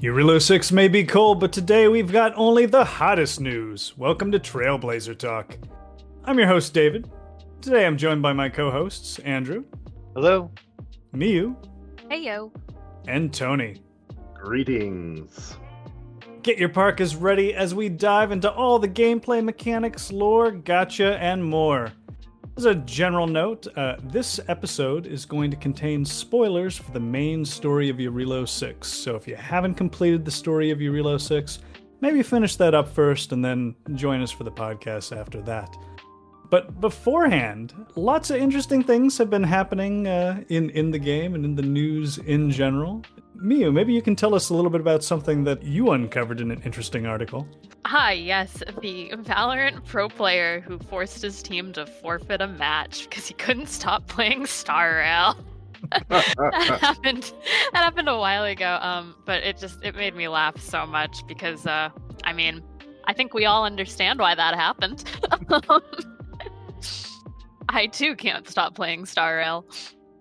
Jarilo 6 may be cold, but today we've got only the hottest news. Welcome to Trailblazer Talk. I'm your host, David. Today I'm joined by my co hosts, Andrew. Hello. Miu. Hey yo. And Tony. Greetings. Get your parkas ready as we dive into all the gameplay mechanics, lore, gacha, and more. As a general note, uh, this episode is going to contain spoilers for the main story of Jarilo 6. So if you haven't completed the story of Jarilo 6, maybe finish that up first and then join us for the podcast after that. But beforehand, lots of interesting things have been happening uh, in in the game and in the news in general. Miu, maybe you can tell us a little bit about something that you uncovered in an interesting article. Hi, yes, the Valorant pro player who forced his team to forfeit a match because he couldn't stop playing Star Rail. that happened. That happened a while ago. Um, but it just it made me laugh so much because uh, I mean, I think we all understand why that happened. I too can't stop playing Star Rail.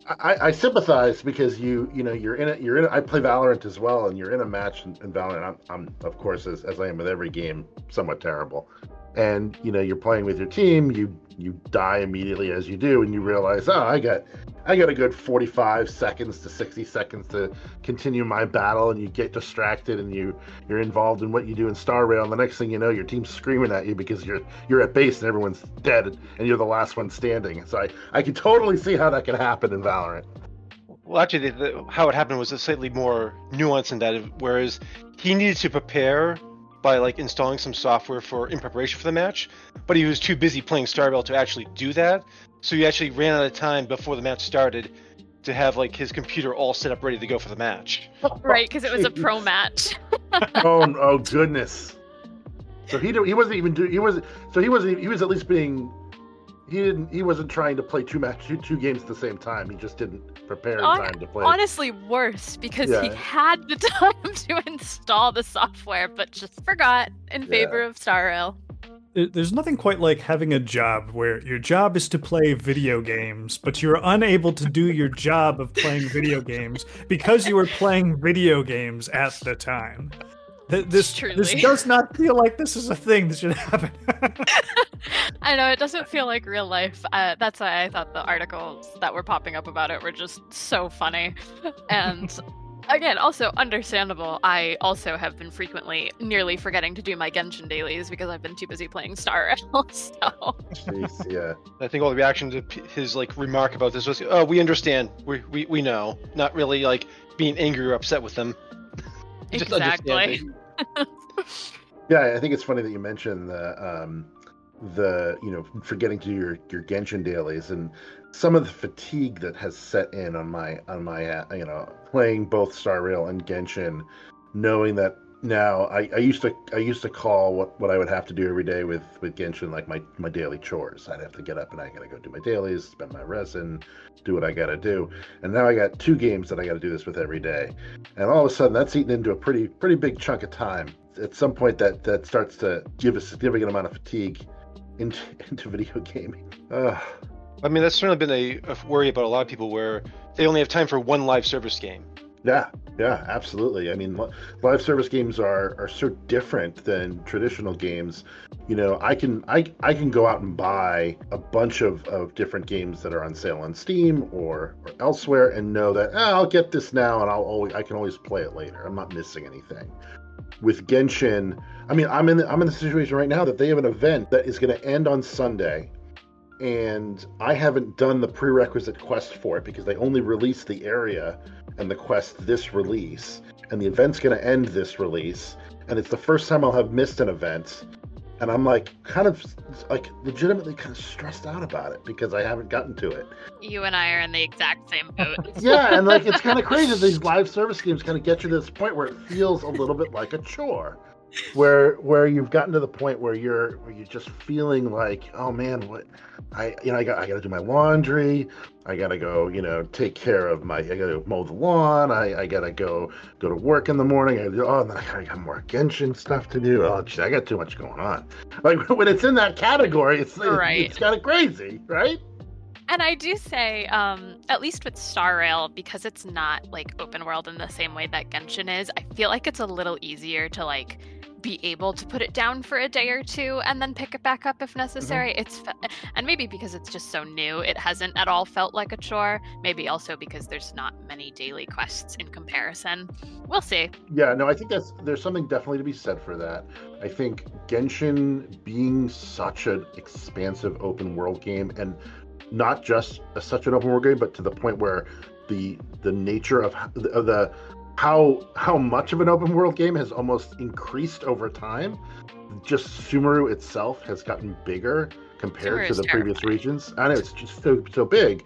I, I, sympathize because you you know you're in it you're in it, I play Valorant as well and you're in a match in, in Valorant. I'm, I'm of course as, as I am with every game somewhat terrible. And you know you're playing with your team you you die immediately as you do and you realize oh i got i got a good 45 seconds to 60 seconds to continue my battle and you get distracted and you you're involved in what you do in star rail and the next thing you know your team's screaming at you because you're you're at base and everyone's dead and you're the last one standing. So i i can totally see how that can happen in valorant. Well, actually, the, the, how it happened was slightly more nuanced in that, whereas he needed to prepare by like installing some software for in preparation for the match, but he was too busy playing Star Rail to actually do that. So he actually ran out of time before the match started to have like his computer all set up ready to go for the match. Right, because it was a pro match. oh, oh goodness. So he he wasn't even do he was so he wasn't. he was at least being he didn't he wasn't trying to play two match two, two games at the same time. He just didn't prepare in On, time to play. Honestly, worse because yeah. he had the time to install the software, but just forgot in favor of Star Rail. There's nothing quite like having a job where your job is to play video games, but you're unable to do your job of playing video games because you were playing video games at the time. This Truly. this does not feel like this is a thing that should happen. I know it doesn't feel like real life. Uh, that's why I thought the articles that were popping up about it were just so funny, and again, also understandable. I also have been frequently nearly forgetting to do my Genshin dailies because I've been too busy playing Star Rail. so, Jeez, yeah. I think all the reaction to his like remark about this was, "Oh, we understand. We we, we know." Not really like being angry or upset with them. exactly. Yeah, I think it's funny that you mentioned the um, the you know forgetting to do your your Genshin dailies and some of the fatigue that has set in on my on my uh, you know playing both Star Rail and Genshin, knowing that now I, I used to I used to call what, what I would have to do every day with with Genshin like my my daily chores. I'd have to get up and I gotta go do my dailies, spend my resin, do what I gotta do. And now I got two games that I gotta do this with every day. And all of a sudden that's eaten into a pretty pretty big chunk of time. At some point that that starts to give a significant amount of fatigue into into video gaming. Ugh. I mean that's certainly been a, a worry about a lot of people where they only have time for one live service game yeah, yeah, absolutely. I mean, live service games are are so different than traditional games. You know, I can I I can go out and buy a bunch of, of different games that are on sale on Steam or, or elsewhere and know that oh, I'll get this now and I'll always I can always play it later. I'm not missing anything. With Genshin, I mean, I'm in the, I'm in the situation right now that they have an event that is going to end on Sunday and I haven't done the prerequisite quest for it because they only released the area and the quest this release, and the event's going to end this release, and it's the first time I'll have missed an event, and I'm like kind of like legitimately kind of stressed out about it because I haven't gotten to it. You and I are in the exact same boat. yeah, and like it's kind of crazy. These live service games kind of get you to this point where it feels a little bit like a chore where where you've gotten to the point where you're where you're just feeling like oh man what i you know i got i gotta do my laundry i gotta go you know take care of my i gotta mow the lawn. I, I gotta go go to work in the morning. I oh and then i got more genshin stuff to do. Oh geez, i got too much going on. Like when it's in that category it's right. it's kind of crazy right? And I do say, um, at least with Star Rail, because it's not like open world in the same way that Genshin is, I feel like it's a little easier to like be able to put it down for a day or two and then pick it back up if necessary. Mm-hmm. It's and maybe because it's just so new, it hasn't at all felt like a chore. Maybe also because there's not many daily quests in comparison. We'll see. Yeah, no, I think that's there's something definitely to be said for that. I think Genshin being such an expansive open world game and not just a, such an open world game, but to the point where the the nature of, of the how how much of an open world game has almost increased over time. Just Sumeru itself has gotten bigger compared to the terrifying. previous regions. I know it's just so so big.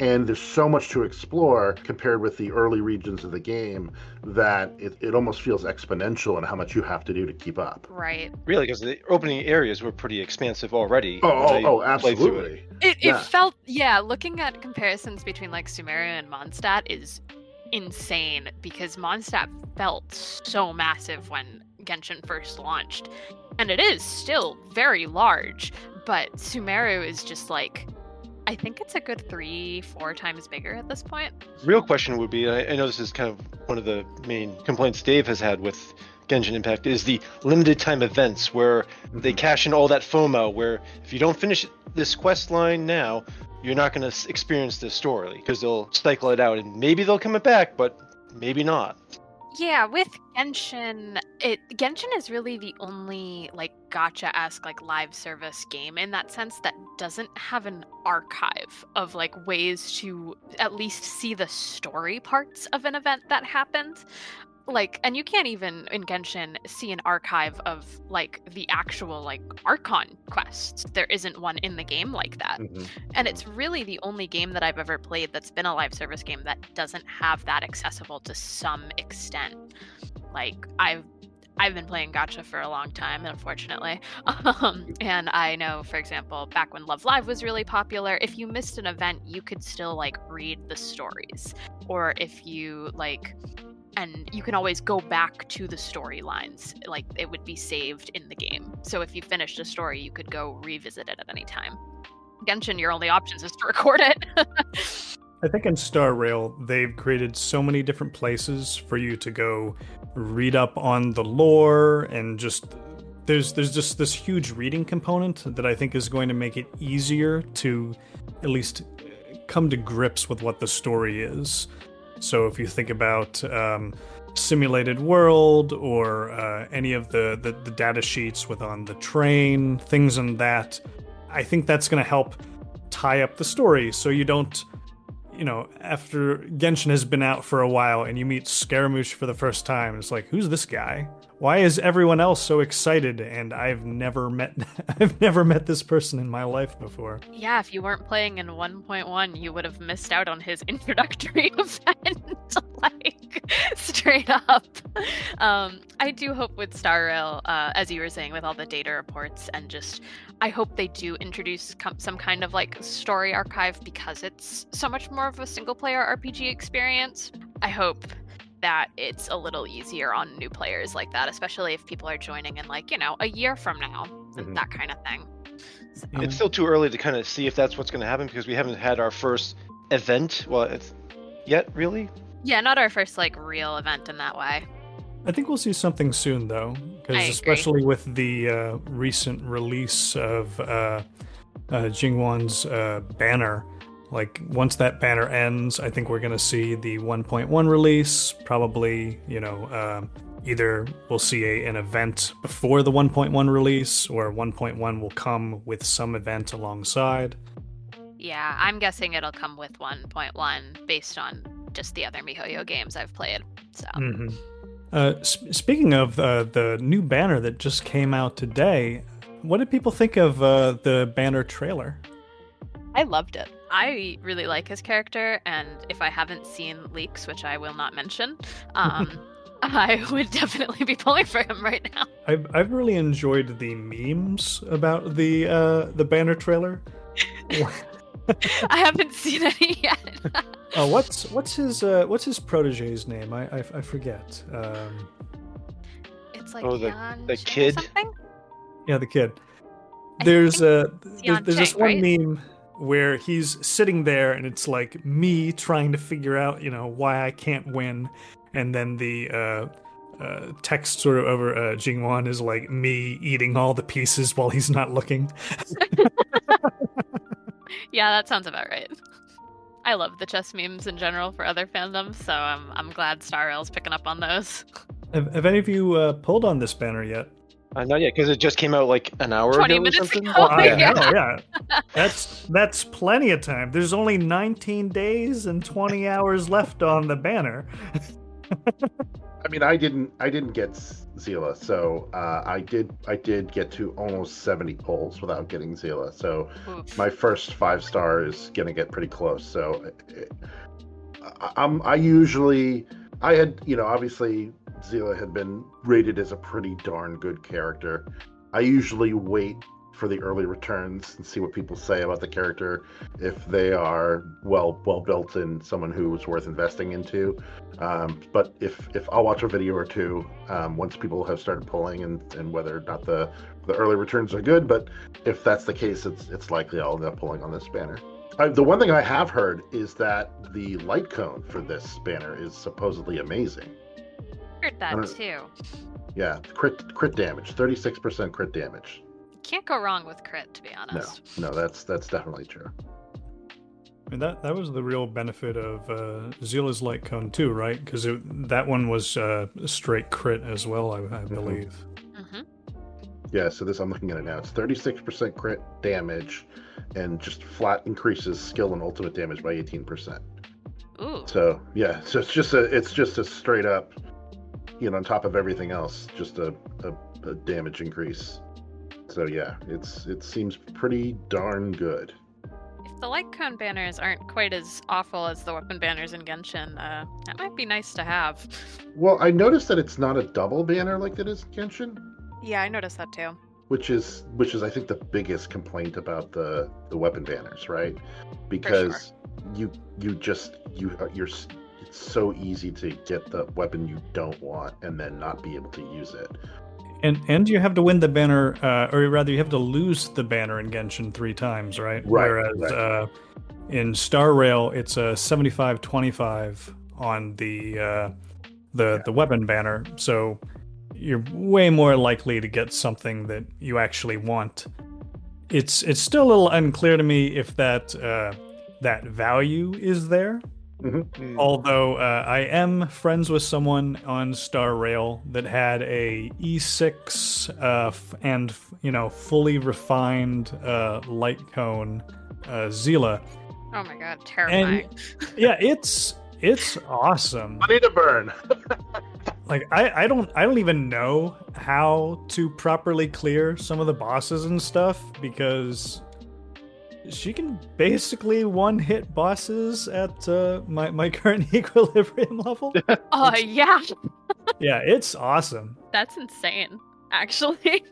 And there's so much to explore compared with the early regions of the game that it, it almost feels exponential in how much you have to do to keep up. Right. Really, because the opening areas were pretty expansive already. Oh, oh, oh absolutely. It. It, yeah. it felt, yeah, looking at comparisons between like Sumeru and Mondstadt is insane because Mondstadt felt so massive when Genshin first launched. And it is still very large, but Sumeru is just like I think it's a good three, four times bigger at this point. Real question would be I, I know this is kind of one of the main complaints Dave has had with Genshin Impact is the limited time events where they mm-hmm. cash in all that FOMO. Where if you don't finish this quest line now, you're not going to experience this story because they'll cycle it out and maybe they'll come it back, but maybe not. Yeah, with Genshin, it Genshin is really the only like gacha-esque like live service game in that sense that doesn't have an archive of like ways to at least see the story parts of an event that happened like and you can't even in genshin see an archive of like the actual like archon quests there isn't one in the game like that mm-hmm. and it's really the only game that i've ever played that's been a live service game that doesn't have that accessible to some extent like i've I've been playing gacha for a long time, unfortunately. Um, and I know, for example, back when Love Live was really popular, if you missed an event, you could still like read the stories. Or if you like and you can always go back to the storylines like it would be saved in the game. So if you finished a story you could go revisit it at any time. Genshin your only options is to record it. I think in star rail they've created so many different places for you to go read up on the lore and just there's there's just this huge reading component that i think is going to make it easier to at least come to grips with what the story is so if you think about um, simulated world or uh, any of the, the, the data sheets with on the train, things and that, I think that's going to help tie up the story so you don't you know, after Genshin has been out for a while and you meet Scaramouche for the first time, it's like, who's this guy? Why is everyone else so excited and I've never met I've never met this person in my life before. Yeah, if you weren't playing in 1.1, you would have missed out on his introductory event like straight up. Um, I do hope with Star Rail uh, as you were saying with all the data reports and just I hope they do introduce some kind of like story archive because it's so much more of a single player RPG experience. I hope that it's a little easier on new players like that, especially if people are joining in like, you know, a year from now, mm-hmm. that kind of thing. So. It's still too early to kind of see if that's what's going to happen because we haven't had our first event well it's yet, really. Yeah, not our first like real event in that way. I think we'll see something soon though, because especially with the uh, recent release of uh, uh, Jing Yuan's uh, banner, like once that banner ends, I think we're going to see the 1.1 release. Probably, you know, uh, either we'll see a, an event before the 1.1 release, or 1.1 will come with some event alongside. Yeah, I'm guessing it'll come with 1.1 based on just the other MiHoYo games I've played. So. Mm-hmm. Uh, sp- speaking of uh, the new banner that just came out today, what did people think of uh, the banner trailer? I loved it. I really like his character, and if I haven't seen leaks, which I will not mention, um, I would definitely be pulling for him right now. I've, I've really enjoyed the memes about the uh, the banner trailer. I haven't seen any yet. oh, what's what's his uh, what's his protege's name? I I, I forget. Um, it's like oh, the, the kid. Something? Yeah, the kid. There's uh, there's, there's this one right? meme where he's sitting there and it's like me trying to figure out, you know, why I can't win, and then the uh, uh, text sort of over uh, Jing Yuan is like me eating all the pieces while he's not looking. yeah, that sounds about right. I love the chess memes in general for other fandoms, so I'm I'm glad Star Rail's picking up on those. Have, have any of you uh, pulled on this banner yet? Uh, not yet, because it just came out like an hour 20 ago or minutes something. ago. Oh, I yeah. know, yeah. That's that's plenty of time. There's only 19 days and 20 hours left on the banner. I mean, I didn't, I didn't get Seele, so uh, I did, I did get to almost seventy polls without getting Seele. So Oof. my first five star is gonna get pretty close. So I, I'm, I usually, I had, you know, obviously Seele had been rated as a pretty darn good character. I usually wait for the early returns and see what people say about the character if they are well well built and someone who is worth investing into. Um, but if if I'll watch a video or two um, once people have started pulling and, and whether or not the the early returns are good, but if that's the case, it's it's likely I'll end up pulling on this banner. Uh, the one thing I have heard is that the light cone for this banner is supposedly amazing. Heard that too. Yeah, crit crit damage, thirty six percent crit damage. Can't go wrong with crit, to be honest. no, no, that's that's definitely true. I mean, that that was the real benefit of uh, Seele's Light Cone too, right? Because that one was uh, a straight crit as well, I, I believe. hmm Yeah, so this I'm looking at it now. It's 36% crit damage, and just flat increases skill and ultimate damage by 18%. Ooh. So yeah, so it's just a it's just a straight up, you know, on top of everything else, just a, a, a damage increase. So yeah, it's it seems pretty darn good. If the light cone banners aren't quite as awful as the weapon banners in Genshin, uh, that might be nice to have. Well, I noticed that it's not a double banner like it is in Genshin, Yeah, I noticed that too. which is which is I think the biggest complaint about the the weapon banners, right? Because you you just you uh, you're it's so easy to get the weapon you don't want and then not be able to use it. And and you have to win the banner, uh, or rather, you have to lose the banner in Genshin three times, right? Right, Whereas right. Uh, in Star Rail, it's a 75-25 on the uh, the the weapon banner, so you're way more likely to get something that you actually want. It's it's still a little unclear to me if that uh, that value is there. Mm. Although uh, I am friends with someone on Star Rail that had a E6 uh, f- and you know fully refined uh, light cone uh, Seele. Oh my god, terrifying. Yeah, it's it's awesome. Money to burn. Like I, I don't I don't even know how to properly clear some of the bosses and stuff because she can basically one hit bosses at uh, my my current equilibrium level. oh yeah, yeah, it's awesome. that's insane. Actually,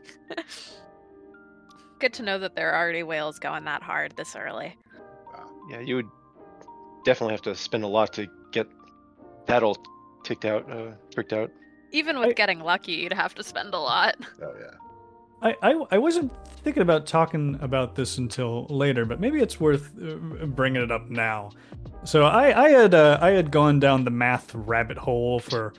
good to know that there are already whales going that hard this early. Yeah, you would definitely have to spend a lot to get that all ticked out, uh, tricked out. Even with I- getting lucky, you'd have to spend a lot. Oh yeah. I, I, wasn't thinking about talking about this until later, but maybe it's worth uh, bringing it up now. So I, I had uh, I had gone down the math rabbit hole for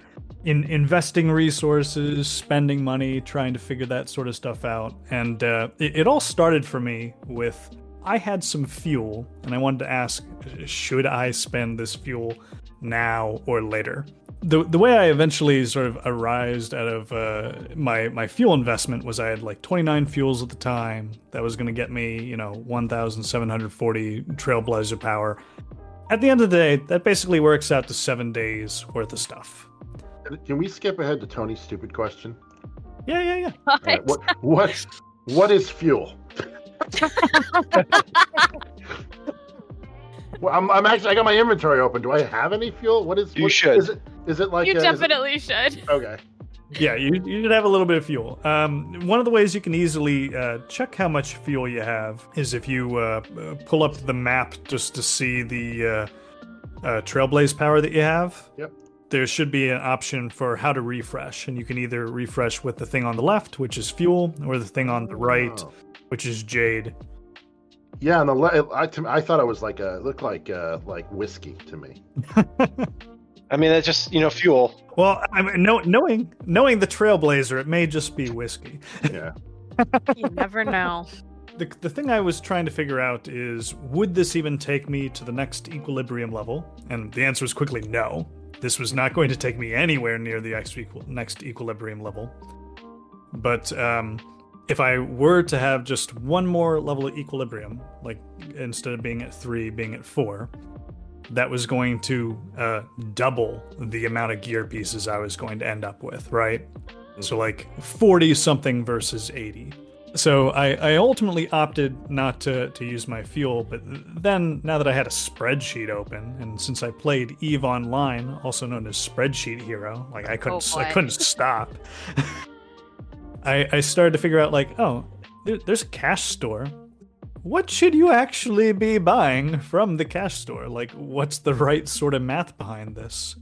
in investing resources, spending money, trying to figure that sort of stuff out, and uh, it, it all started for me with I had some fuel, and I wanted to ask, should I spend this fuel now or later? The the way I eventually sort of arised out of uh, my my fuel investment was I had like 29 fuels at the time that was going to get me you know 1,740 Trailblazer power. At the end of the day, that basically works out to seven days worth of stuff. Can we skip ahead to Tony's stupid question? Yeah, yeah, yeah. All right, what what what is fuel? well, I'm, I'm actually I got my inventory open. Do I have any fuel? What is You what- should. Is it is it like you a- is it- definitely should. okay? Yeah, you, you should have a little bit of fuel. Um, one of the ways you can easily uh, check how much fuel you have is if you uh, uh, pull up the map just to see the uh, uh, Trailblaze power that you have. Yep. There should be an option for how to refresh, and you can either refresh with the thing on the left, which is fuel, or the thing on the right, Oh. which is Jade. Yeah, and the le- I, to, I thought it was like a it looked like uh, like whiskey to me. I mean, that's just you know fuel. Well, I mean, know, knowing knowing the Trailblazer, it may just be whiskey. Yeah, You never know. The, the thing I was trying to figure out is would this even take me to the next equilibrium level? And the answer is quickly no. This was not going to take me anywhere near the next, equal, next equilibrium level. But um, if I were to have just one more level of equilibrium, like instead of being at three, being at four, that was going to uh, double the amount of gear pieces I was going to end up with, right? So, like 40 something versus 80. So I, I ultimately opted not to, to use my fuel, but then now that I had a spreadsheet open, and since I played Eve Online, also known as Spreadsheet Hero, like I couldn't Oh, I couldn't stop. I I started to figure out like, oh, there, there's a cash store. What should you actually be buying from the cash store? Like, what's the right sort of math behind this?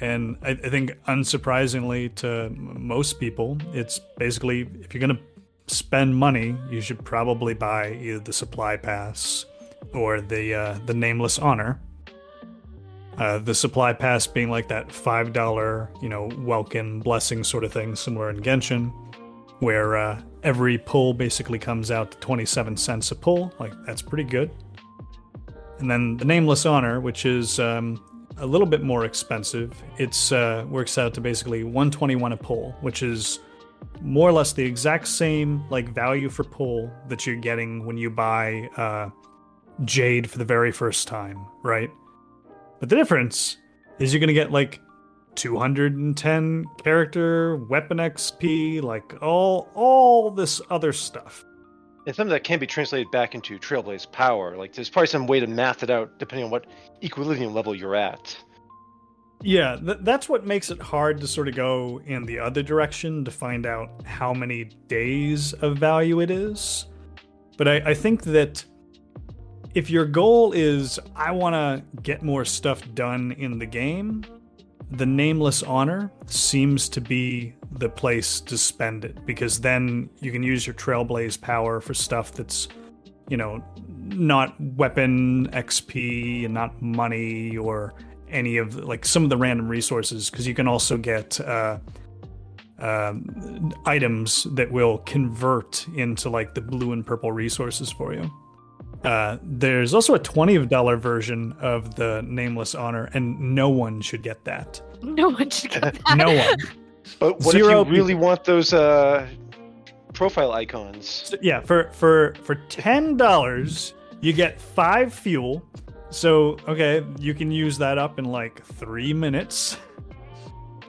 And I, I think, unsurprisingly to most people, it's basically if you're going to spend money, you should probably buy either the supply pass or the uh, the nameless honor. Uh, the supply pass being like that five dollar, you know, welcome blessing sort of thing, similar in Genshin, where uh, every pull basically comes out to twenty seven cents a pull. Like that's pretty good. And then the nameless honor, which is um, a little bit more expensive, it's uh, works out to basically one twenty one a pull, which is more or less the exact same like value for pull that you're getting when you buy uh, Jade for the very first time, right? But the difference is you're gonna get like 210 character weapon XP, like all all this other stuff. And something that can be translated back into Trailblaze power. Like there's probably some way to math it out depending on what equilibrium level you're at. Yeah, th- that's what makes it hard to sort of go in the other direction to find out how many days of value it is. But I, I think that if your goal is, I want to get more stuff done in the game, the Nameless Honor seems to be the place to spend it because then you can use your Trailblaze power for stuff that's, you know, not weapon XP and not money or any of like some of the random resources because you can also get uh, um, items that will convert into like the blue and purple resources for you. Uh, there's also a twenty dollar version of the nameless honor, and no one should get that. No one should get that. No one. But what Zero if you really people. want those uh, profile icons? So, yeah, for for for ten dollars, you get five fuel. So okay, you can use that up in like three minutes.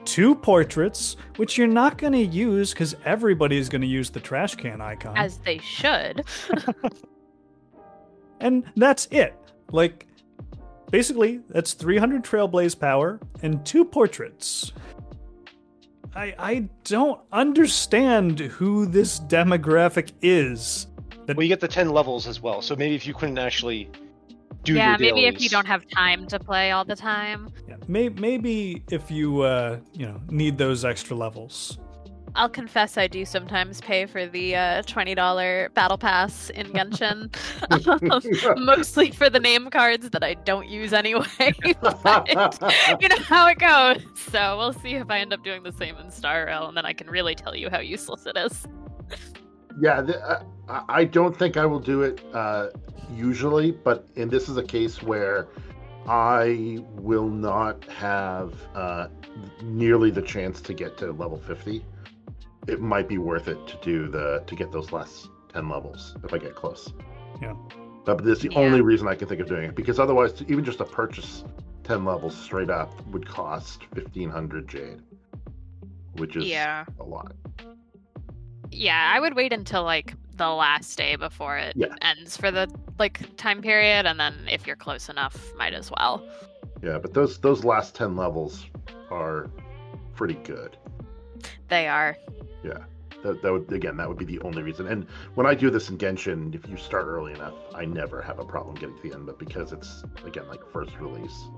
Two portraits, which you're not going to use because everybody's going to use the trash can icon, As they should. and that's it. Like, basically, that's 300 Trailblaze power and two portraits. I I don't understand who this demographic is. Well, you get the 10 levels as well. So maybe if you couldn't actually do yeah, your maybe if you don't have time to play all the time. Yeah, may, maybe if you uh, you know need those extra levels. I'll confess I do sometimes pay for the uh, $20 battle pass in Genshin. Um, mostly for the name cards that I don't use anyway. but you know how it goes. So we'll see if I end up doing the same in Star Rail, and then I can really tell you how useless it is. yeah, th- uh, I, don't think I will do it uh, usually, but and this is a case where I will not have uh, nearly the chance to get to level fifty. It might be worth it to do the to get those last ten levels if I get close. Yeah. But that's the Yeah. only reason I can think of doing it because otherwise, even just to purchase ten levels straight up would cost fifteen hundred jade, which is Yeah. a lot. Yeah, I would wait until like the last day before it Yeah. ends for the like time period, and then if you're close enough, might as well. Yeah, but those those last ten levels are pretty good. They are. That, that would again, that would be the only reason. And when I do this in Genshin, if you start early enough, I never have a problem getting to the end. But because it's again like first release,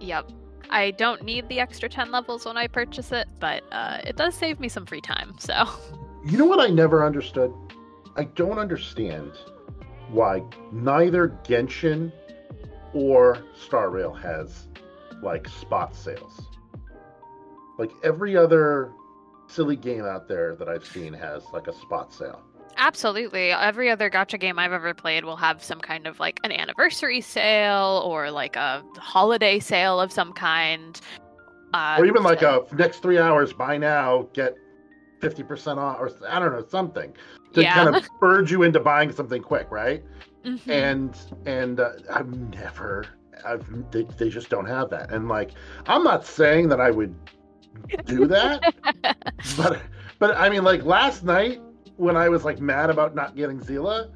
Yep. I don't need the extra 10 levels when I purchase it, but uh, it does save me some free time, so. you know what I never understood? I don't understand why neither Genshin or Star Rail has like spot sales. Like every other silly game out there that I've seen has like a spot sale. Absolutely. Every other gacha game I've ever played will have some kind of like an anniversary sale or like a holiday sale of some kind. Uh, or even like a next three hours, buy now, get 50% off, or I don't know, something to Yeah. kind of urge you into buying something quick, right? Mhm. and and uh, I've never I've they, they just don't have that and like I'm not saying that I would do that but but I mean like last night when I was like mad about not getting Seele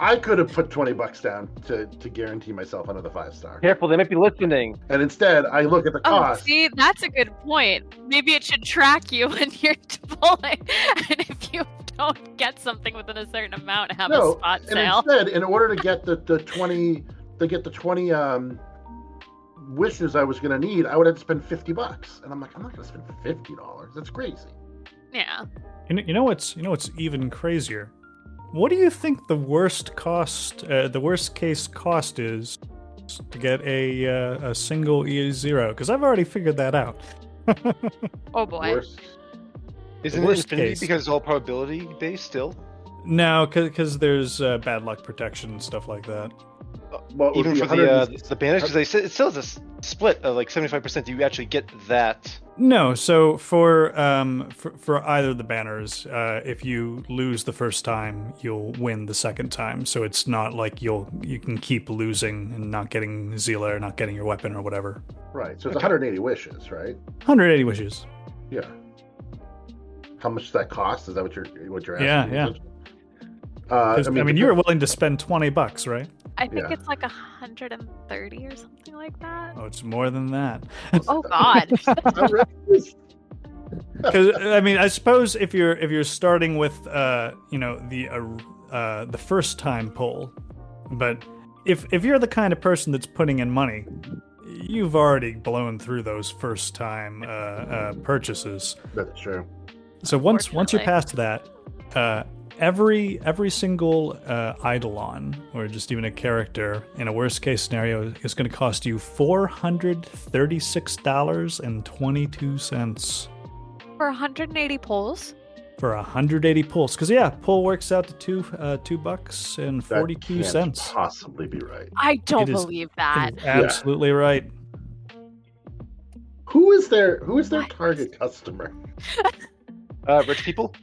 I could have put 20 bucks down to to guarantee myself another five star Careful, they might be listening. and instead I look at the Oh, cost see, that's a good point. Maybe it should track you when you're pulling, and if you don't get something within a certain amount, have no a spot and sale. instead in order to get the the 20 to get the 20 um wishes I was going to need I would have to spend 50 bucks and I'm like I'm not going to spend 50 dollars that's crazy Yeah. You know, you know what's you know what's even crazier? What do you think the worst cost, uh, the worst case cost is to get a uh, a single E zero? Because I've already figured that out. Oh boy. Worst. Isn't it worst infinity case. because it's all probability based still? no, because there's uh, bad luck protection and stuff like that. What Even for the uh, the banners, because they it still has a s- split of like seventy five percent. Do you actually get that? No, so for um for, for either of the banners, uh, if you lose the first time, you'll win the second time. So it's not like you'll you can keep losing and not getting Seele or not getting your weapon or whatever. right? So it's Okay. 180 wishes, right? 180 wishes. Yeah. How much does that cost? Is that what you're what you're Yeah, asking? yeah. Uh, 'Cause, I mean, you were willing to spend 20 bucks, right? I think Yeah. it's like 130 or something like that. Oh, it's more than that. Oh god. Because I mean, I suppose if you're if you're starting with uh, you know the uh, uh, the first time pull, but if if you're the kind of person that's putting in money, you've already blown through those first time uh, uh, purchases. That's true. So once once you're past that, uh, every every single uh, eidolon or just even a character in a worst case scenario is going to cost you four hundred thirty six dollars and twenty two cents. For 180 pulls. for 180 pulls because yeah pull works out to two uh two bucks and 42 cents Possibly be right. I don't It is- believe It that. is absolutely right Who is their Who is their What? target customer? Uh, rich people.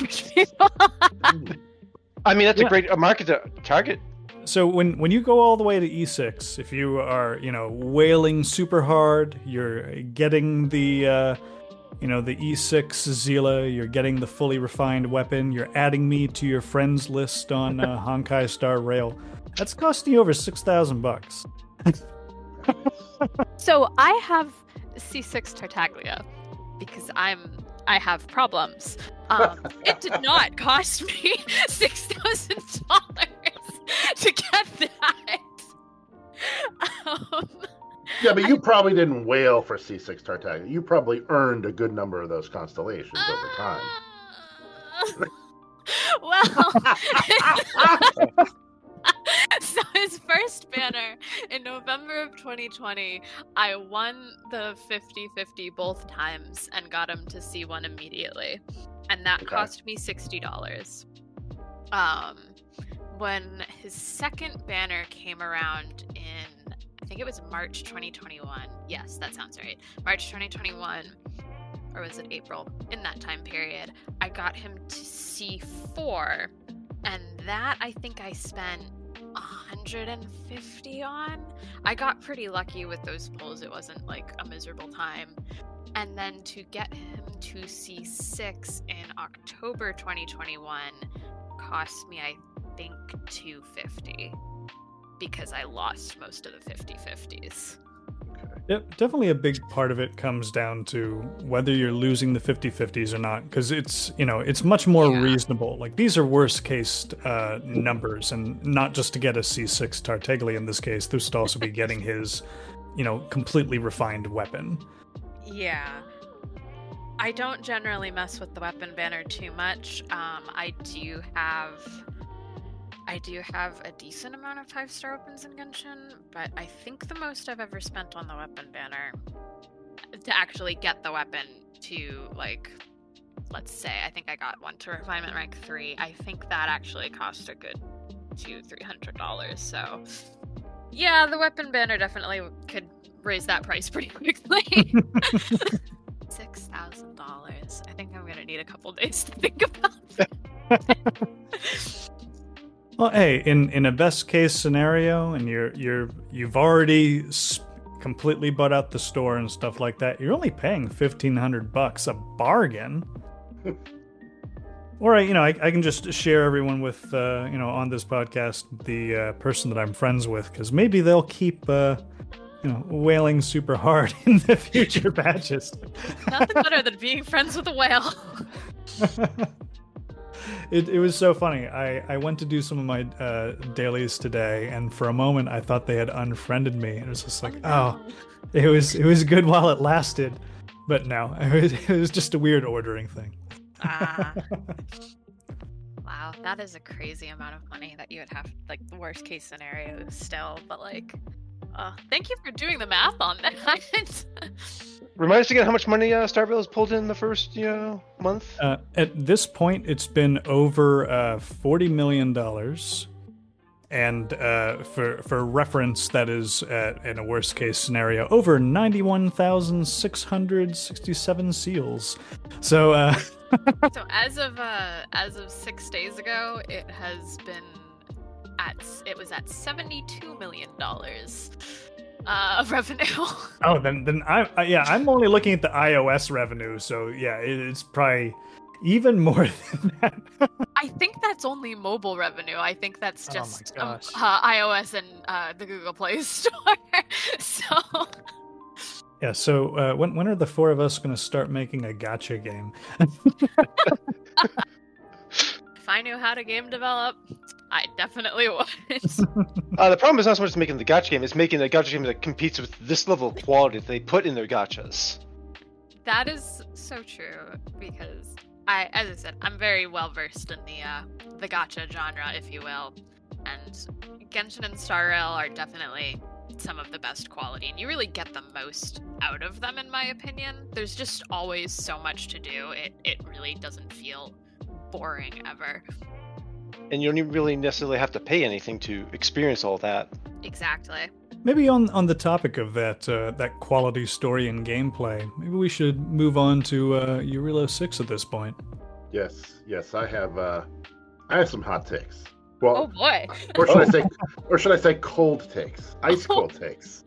Rich people. I mean, that's Yeah. a great market to target. so when when you go all the way to e6 if you are you know whaling super hard you're getting the uh you know the e6 seele you're getting the fully refined weapon you're adding me to your friends list on uh, honkai star rail that's costing you over 6000 bucks So I have C6 Tartaglia because I'm I have problems. Um, it did not cost me six thousand dollars to get that. Um, Yeah, but you probably didn't whale for C6 Tartaglia. You probably earned a good number of those constellations over time. uh, well, so his first banner in November of 2020, I won the 50-50 both times and got him to C1 immediately. And that Okay. cost me $60. Um when his second banner came around in I think it was March 2021. Yes, that sounds right. March 2021 or was it April? In that time period, I got him to C4 and that I think I spent 150 on. I got pretty lucky with those pulls. It wasn't like a miserable time. And then to get him to C6 in October 2021 cost me, I think, 250 because I lost most of the 50 50s. De- definitely a big part of it comes down to whether you're losing the 50-50s or not because it's you know it's much more Yeah. reasonable like these are worst case uh, numbers and not just to get a c6 tartaglia in this case this would also be getting his you know completely refined weapon Yeah. I don't generally mess with the weapon banner too much. Um, I do have. I do have a decent amount of five star opens in Genshin, but I think the most I've ever spent on the weapon banner to actually get the weapon to like let's say I think I got one to refinement rank three. I think that actually cost a good two, three hundred dollars. So yeah, the weapon banner definitely could raise that price pretty quickly. Six thousand dollars. I think I'm gonna need a couple days to think about that. Well, hey, in in a best case scenario, and you're you're you've already s- completely bought out the store and stuff like that, you're only paying fifteen hundred bucks, a bargain. or I, you know, I, I can just share everyone with, uh, you know, on this podcast the uh, person that I'm friends with, because maybe they'll keep, uh, you know, whaling super hard in the future batches. Nothing better than being friends with a whale. it, it was so funny. I, I went to do some of my uh, dailies today, and for a moment I thought they had unfriended me. It was just like, oh, it was it was good while it lasted, but no, it was, it was just a weird ordering thing. Ah. wow, that is a crazy amount of money that you would have. Like the worst case scenario still, but like, uh, thank you for doing the math on that. Remind us again how much money uh, Star Rail has pulled in the first you know month. Uh, at this point, it's been over uh, forty million dollars, and uh, for for reference, that is uh, in a worst case scenario over ninety one thousand six hundred sixty seven Seeles. So. Uh, so as of uh, as of six days ago, it has been at it was at seventy two million dollars uh, of revenue. Oh, then then I, I yeah, I'm only looking at the iOS revenue, so yeah, it, it's probably even more than that. I think that's only mobile revenue. I think that's Oh just um, uh, iOS and uh, the Google Play Store. so yeah, so uh, when when are the four of us going to start making a gacha game? if I knew how to game develop, I definitely would. Uh, the problem is not so much making the gacha game; it's making a gacha game that competes with this level of quality that they put in their gachas. that is so true because I, as I said, I'm very well versed in the uh, the gacha genre, if you will, and Genshin and Star Rail are definitely some of the best quality, and you really get the most out of them, in my opinion. There's just always so much to do. It it really doesn't feel boring ever. And you don't even really necessarily have to pay anything to experience all that. Exactly. Maybe on on the topic of that uh, that quality story and gameplay, maybe we should move on to uh, Jarilo Six at this point. Yes, yes, I have. uh I have some hot takes. Well, Oh boy. or should I Oh. say, or should I say, cold takes? Ice cold takes.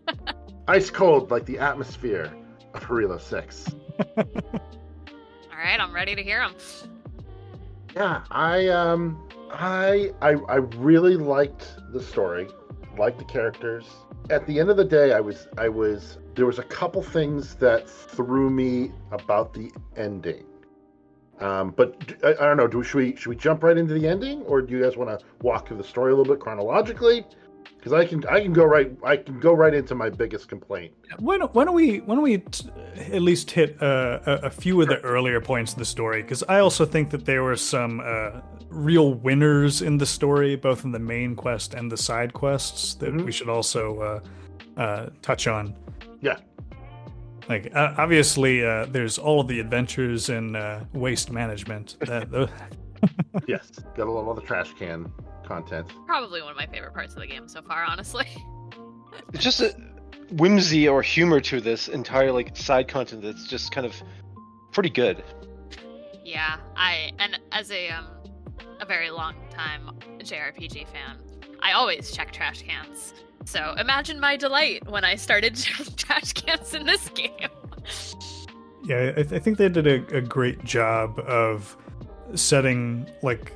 Ice cold, like the atmosphere of Jarilo Six. All right, I'm ready to hear them. Yeah, I um, I I I really liked the story, liked the characters. At the end of the day, I was I was there was a couple things that threw me about the ending. Um, but I don't know. Do should we should we jump right into the ending, or do you guys want to walk through the story a little bit chronologically? Because I can I can go right I can go right into my biggest complaint. Why don't, why don't we why don't we t- at least hit uh, a, a few of the earlier points of the story? Because I also think that there were some uh, real winners in the story, both in the main quest and the side quests, that Mhm. we should also uh, uh, touch on. Yeah. Like uh, obviously, uh, there's all of the adventures in uh, waste management. That, tho- yes, got a lot of the trash can content. Probably one of my favorite parts of the game so far, honestly. It's just a whimsy or humor to this entire like side content that's just kind of pretty good. Yeah, I and as a um a very long time JRPG fan, I always check trash cans. So imagine my delight when I started trash cans in this game. Yeah, I, th- I think they did a, a great job of setting like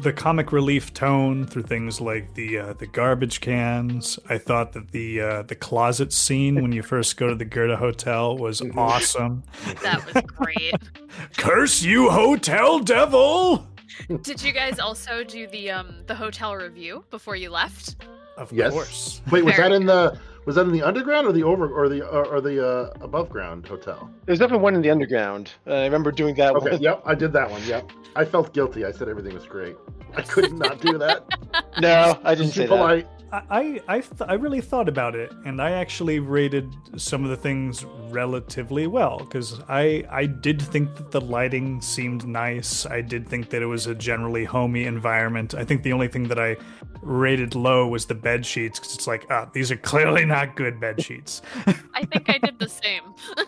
the comic relief tone through things like the uh, the garbage cans. I thought that the uh, the closet scene when you first go to the Goethe Hotel was awesome. That was great. Curse you, hotel devil! Did you guys also do the um the hotel review before you left? Of Yes. course. Wait, was Very that in the Was that in the underground or the over or the or, or the uh, above ground hotel? There's definitely one in the underground. Uh, I remember doing that Okay, one. yep, I did that one. Yep, I felt guilty. I said everything was great. I could not do that. No, I didn't say that. polite. I I I, th- I really thought about it, and I actually rated some of the things relatively well because I I did think that the lighting seemed nice. I did think that it was a generally homey environment. I think the only thing that I rated low was the bed sheets because it's like ah these are clearly not good bed sheets. I think I did the same.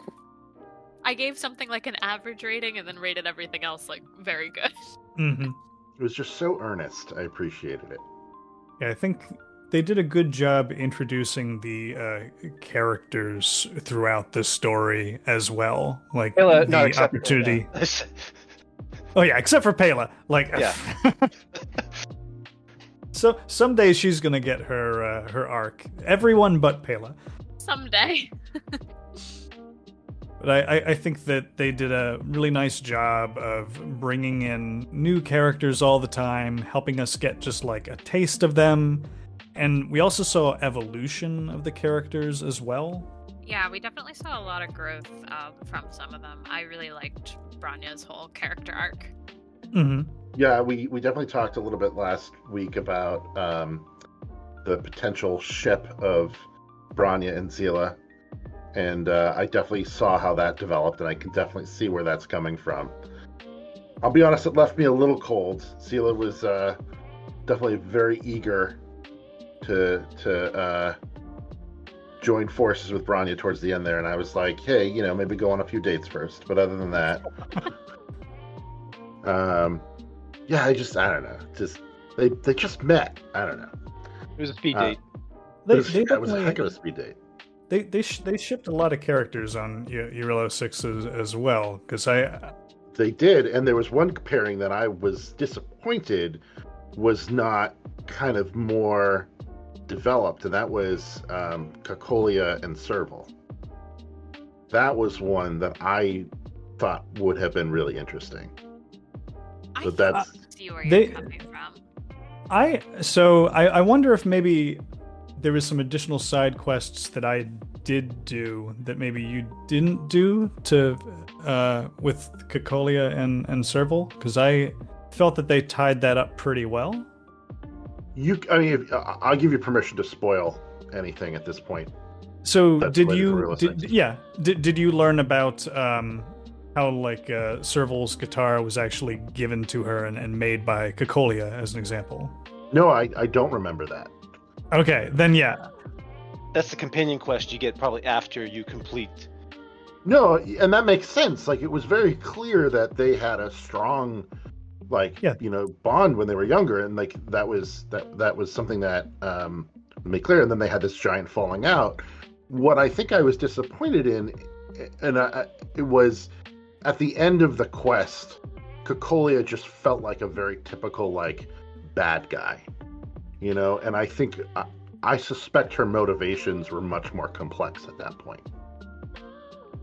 I gave something like an average rating and then rated everything else like very good. hmm It was just so earnest. I appreciated it. Yeah, I think they did a good job introducing the uh, characters throughout the story as well. Like Pela, the not acceptable, opportunity. yeah. Oh yeah, except for Pela. Like Yeah. so someday she's gonna get her uh, her arc. Everyone but Pela. Someday. But I, I, I think that they did a really nice job of bringing in new characters all the time, helping us get just like a taste of them. And we also saw evolution of the characters as well. Yeah, we definitely saw a lot of growth um, from some of them. I really liked Bronya's whole character arc. hmm Yeah, we we definitely talked a little bit last week about um, the potential ship of Bronya and Seele, and uh, I definitely saw how that developed, and I can definitely see where that's coming from. I'll be honest; it left me a little cold. Seele was uh, definitely very eager to to uh, join forces with Bronya towards the end there, and I was like, hey, you know, maybe go on a few dates first. But other than that, um, yeah, I just I don't know, just they they just met. I don't know. It was a speed Uh, date. They, It was, they, that was a heck of a speed date. they they sh- they shipped a lot of characters on U- Jarilo Six as, as well because I They did, and there was one pairing that I was disappointed was not kind of more developed, and that was um, Cocolia and Serval. That was one that I thought would have been really interesting. I But that's see where they- you're coming from. I so I, I wonder if maybe there was some additional side quests that I did do that maybe you didn't do to uh, with Cocolia and and Serval because I felt that they tied that up pretty well. You. I mean, if, I- I'll give you permission to spoil anything at this point. So That's did you did, yeah did, did you learn about um, how like uh, Serval's guitar was actually given to her and, and made by Cocolia as an example? No, I, I don't remember that. Okay, then yeah. That's the companion quest you get probably after you complete. No, and that makes sense. Like it was very clear that they had a strong, like Yeah. you know, bond when they were younger, and like that was that that was something that um, made clear. And then they had this giant falling out. What I think I was disappointed in, and I, I- it was at the end of the quest, Cocolia just felt like a very typical like bad guy, you know. And I think I, I suspect her motivations were much more complex at that point.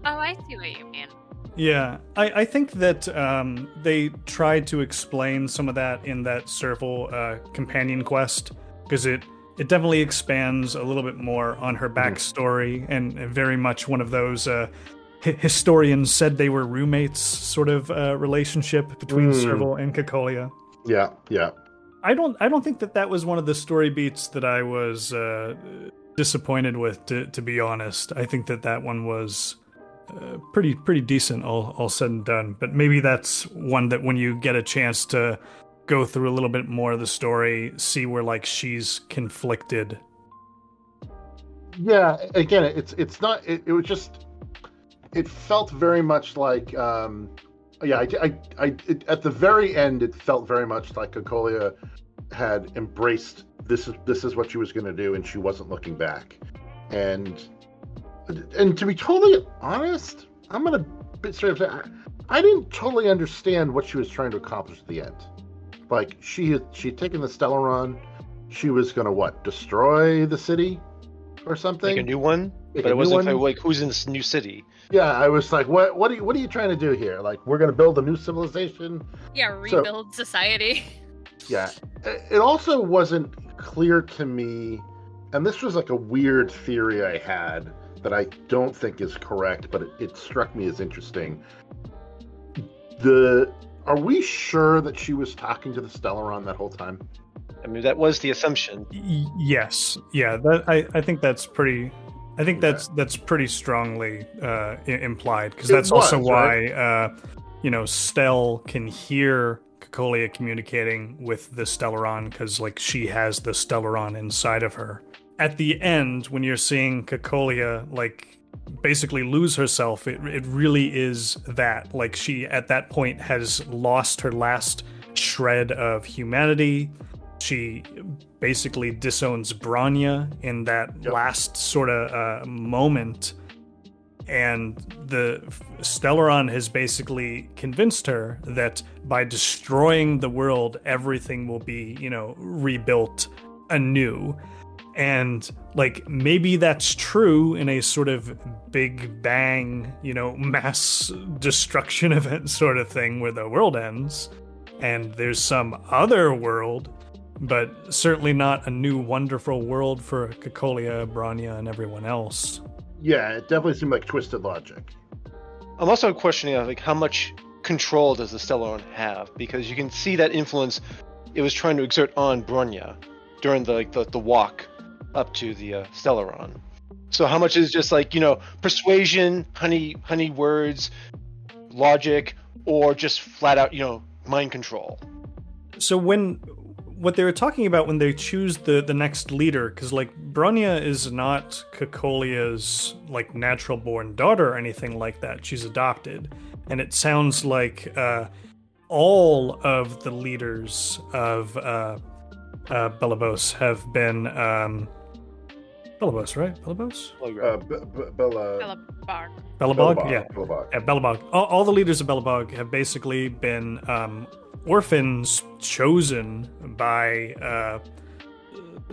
Oh, I see what you mean. Yeah, I, I think that um, they tried to explain some of that in that Serval uh, companion quest because it it definitely expands a little bit more on her backstory and very much one of those uh, hi- historians said they were roommates sort of uh, relationship between Mm. Serval and Cocolia. Yeah, yeah. I don't I don't think that that was one of the story beats that I was uh, disappointed with. To, to be honest, I think that that one was uh, pretty pretty decent, all all said and done. But maybe that's one that when you get a chance to go through a little bit more of the story, see where like she's conflicted. Yeah, again, it's it's not. It, it was just. It felt very much like. Um, yeah, I, I, I it, at the very end, it felt very much like Cocolia had embraced this is this is what she was going to do, and she wasn't looking back. And and to be totally honest, I'm gonna be straight up say I, I didn't totally understand what she was trying to accomplish at the end. Like she had she had taken the Stellaron, she was gonna what destroy the city or something. Make a new one, Make but a it wasn't one? like who's in this new city. Yeah, I was like, what what are you what are you trying to do here? Like we're gonna build a new civilization? Yeah, So- rebuild society. Yeah. It it also wasn't clear to me and this was like a weird theory I had that I don't think is correct, but it, it struck me as interesting. The are we sure that she was talking to the Stellaron that whole time? I mean, that was the assumption. Y- yes, yeah. That I, I think that's pretty. I think Okay. that's that's pretty strongly uh, i- implied because It that's also why right? uh, you know Stelle can hear Cocolia communicating with the Stellaron because like she has the Stellaron inside of her. At the end, when you're seeing Cocolia like basically lose herself, it it really is that like she at that point has lost her last shred of humanity. She basically disowns Bronya in that Yep. last sort of uh, moment and the Stellaron has basically convinced her that by destroying the world, everything will be, you know, rebuilt anew. And like maybe that's true in a sort of big bang, you know, mass destruction event sort of thing where the world ends and there's some other world, but certainly not a new wonderful world for Cocolia, Bronya, and everyone else. Yeah, it definitely seemed like twisted logic. I'm also questioning uh, like how much control does the Stellaron have because you can see that influence it was trying to exert on Bronya during the like the, the walk up to the uh, Stellaron. So how much is just like you know persuasion, honey, honey words, logic, or just flat out you know mind control? so when what they were talking about when they choose the the next leader because like Bronya is not Cocolia's like natural born daughter or anything like that she's adopted and it sounds like uh all of the leaders of uh uh have been um Belobos right Belobos Uh, B- B- Bella, Bella Bar. Belobog yeah Belobog. yeah, Belobog. All, all the leaders of Belobog have basically been um, orphans chosen by uh,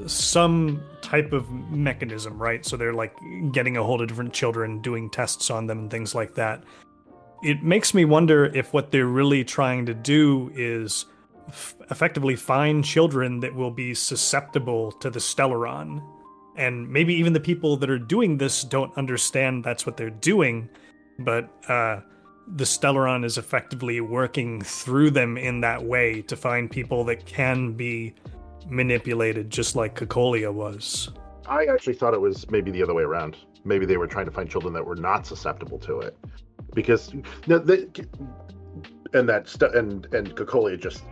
some type of mechanism, right? So they're like getting a hold of different children, doing tests on them, and things like that. It makes me wonder if what they're really trying to do is f- effectively find children that will be susceptible to the Stellaron. And maybe even the people that are doing this don't understand that's what they're doing, but uh, the Stellaron is effectively working through them in that way to find people that can be manipulated, just like Cocolia was. I actually thought it was maybe the other way around. Maybe they were trying to find children that were not susceptible to it, because no, they, and that st- and and Cocolia just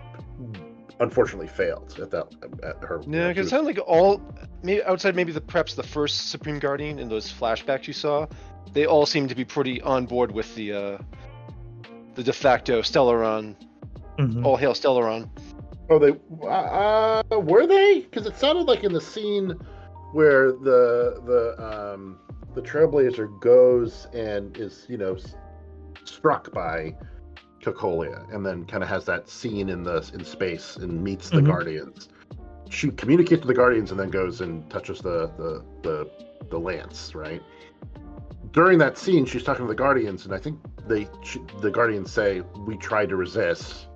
unfortunately failed at that at her. you know, Yeah, she because it sounded like all, maybe outside maybe the perhaps the first Supreme Guardian in those flashbacks you saw, they all seem to be pretty on board with the uh, the de facto Stellaron. All hail Stellaron. Oh, they uh, were they? Because it sounded like in the scene where the the um, the Trailblazer goes and is you know struck by Cocolia, and then kind of has that scene in the in space and meets the Mhm. Guardians. She communicates with the Guardians and then goes and touches the the the, the lance, right? During that scene, she's talking to the Guardians, and I think they she, the Guardians say we tried to resist